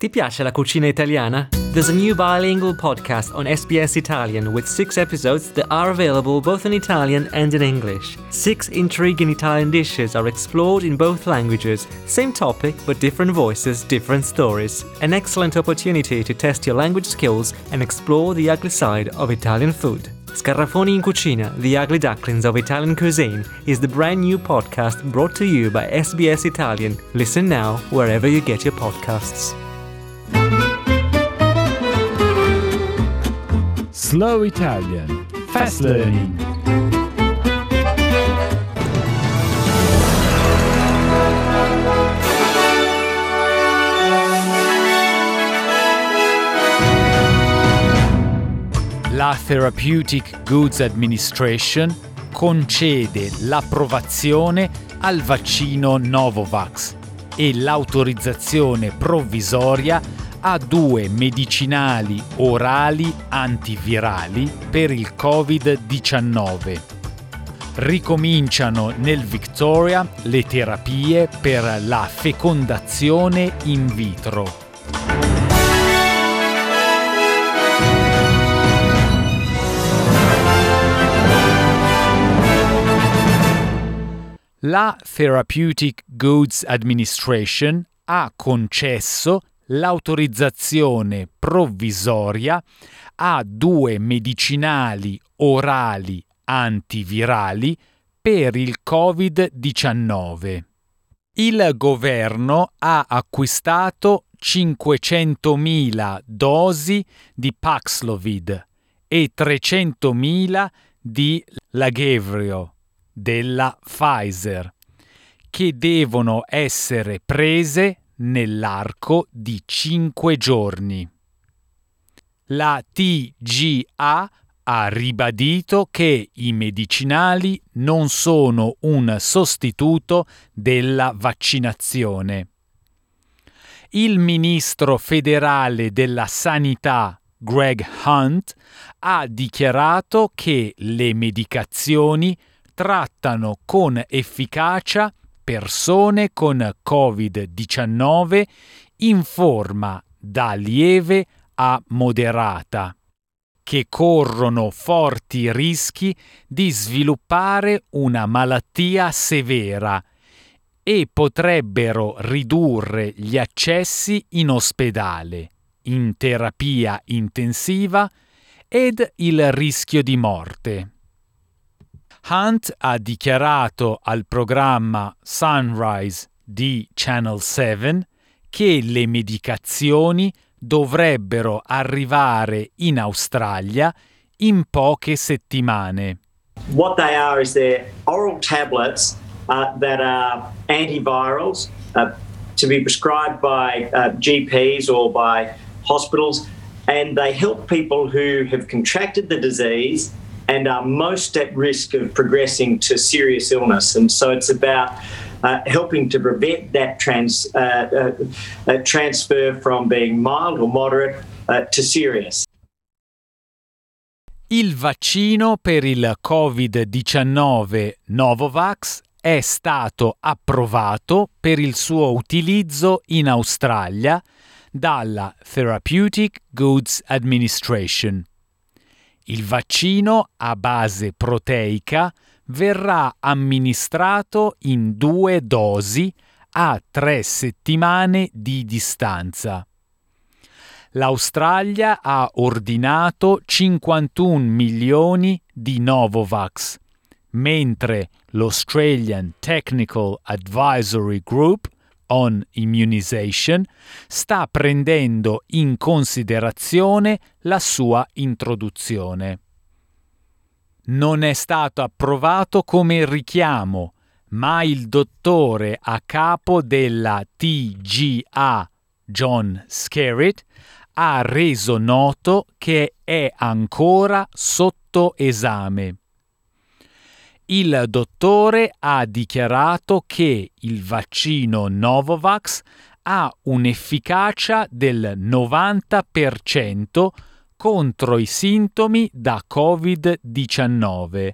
Ti piace la cucina italiana? There's a new bilingual podcast on SBS Italian with six episodes that are available both in Italian and in English. Six intriguing Italian dishes are explored in both languages, same topic but different voices, different stories. An excellent opportunity to test your language skills and explore the ugly side of Italian food. Scarafoni in Cucina, The Ugly Ducklings of Italian Cuisine, is the brand new podcast brought to you by SBS Italian. Listen now wherever you get your podcasts. Slow Italian. Fast Learning La Therapeutic Goods Administration concede l'approvazione al vaccino Novovax e l'autorizzazione provvisoria a due medicinali orali antivirali per il Covid-19. Ricominciano nel Victoria le terapie per la fecondazione in vitro. La Therapeutic Goods Administration ha concesso l'autorizzazione provvisoria a due medicinali orali antivirali per il Covid-19. Il governo ha acquistato 500.000 dosi di Paxlovid e 300.000 di Lagevrio della Pfizer, che devono essere prese nell'arco di 5 giorni. La TGA ha ribadito che i medicinali non sono un sostituto della vaccinazione. Il ministro federale della Sanità Greg Hunt ha dichiarato che le medicazioni trattano con efficacia persone con Covid-19 in forma da lieve a moderata, che corrono forti rischi di sviluppare una malattia severa e potrebbero ridurre gli accessi in ospedale, in terapia intensiva ed il rischio di morte. Hunt ha dichiarato al programma Sunrise di Channel 7 che le medicazioni dovrebbero arrivare in Australia in poche settimane. What they are is they're oral tablets uh, that are antivirals uh, to be prescribed by uh, GPs or by hospitals, and they help people who have contracted the disease and are most at risk of progressing to serious illness. And so it's about uh, helping to prevent that trans, uh, uh, uh transfer from being mild or moderate uh, to serious. Il vaccino per il Covid-19 Novovax è stato approvato per il suo utilizzo in Australia dalla Therapeutic Goods Administration. Il vaccino a base proteica verrà amministrato in due dosi a tre settimane di distanza. L'Australia ha ordinato 51 milioni di Novovax, mentre l'Australian Technical Advisory Group on Immunization sta prendendo in considerazione la sua introduzione. Non è stato approvato come richiamo, ma il dottore a capo della TGA, John Skerritt, ha reso noto che è ancora sotto esame il dottore ha dichiarato che il vaccino Novovax ha un'efficacia del 90% contro i sintomi da Covid-19.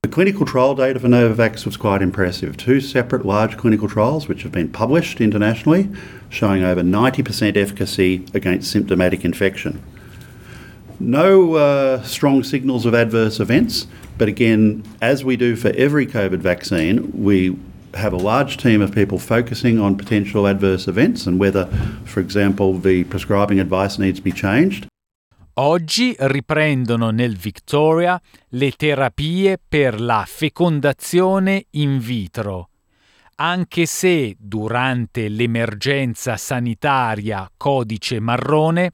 The clinical trial data for Novavax was quite impressive. Two separate large clinical trials, which have been published internationally, showing over 90% efficacy against symptomatic infection. No uh, strong signals of adverse events, but again, as we do for every COVID vaccine, we have a large team of people focusing on potential adverse events and whether, for example, the prescribing advice needs to be changed. Oggi riprendono nel Victoria le terapie per la fecondazione in vitro, anche se durante l'emergenza sanitaria codice marrone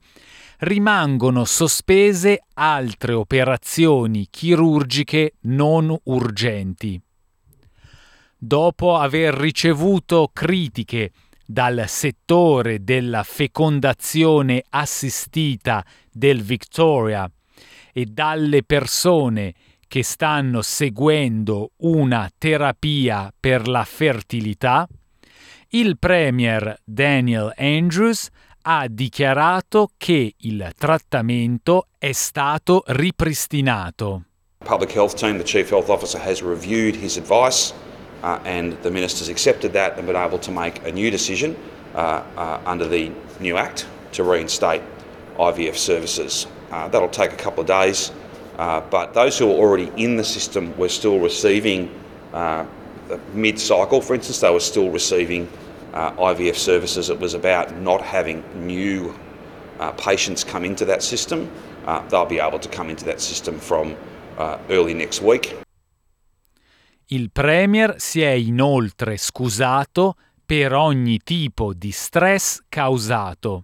rimangono sospese altre operazioni chirurgiche non urgenti. Dopo aver ricevuto critiche dal settore della fecondazione assistita del Victoria e dalle persone che stanno seguendo una terapia per la fertilità, il Premier Daniel Andrews ha dichiarato che il trattamento è stato ripristinato. Public Health Team, the Chief Health Officer, has reviewed his advice. uh, and the minister's accepted that and been able to make a new decision uh, uh under the new Act to reinstate IVF services. Uh, that'll take a couple of days, uh, but those who are already in the system were still receiving uh, mid cycle, for instance, they were still receiving uh, IVF services. It was about not having new uh, patients come into that system. they'll be able to come into that system from early next week. Il Premier si è inoltre scusato per ogni tipo di stress causato.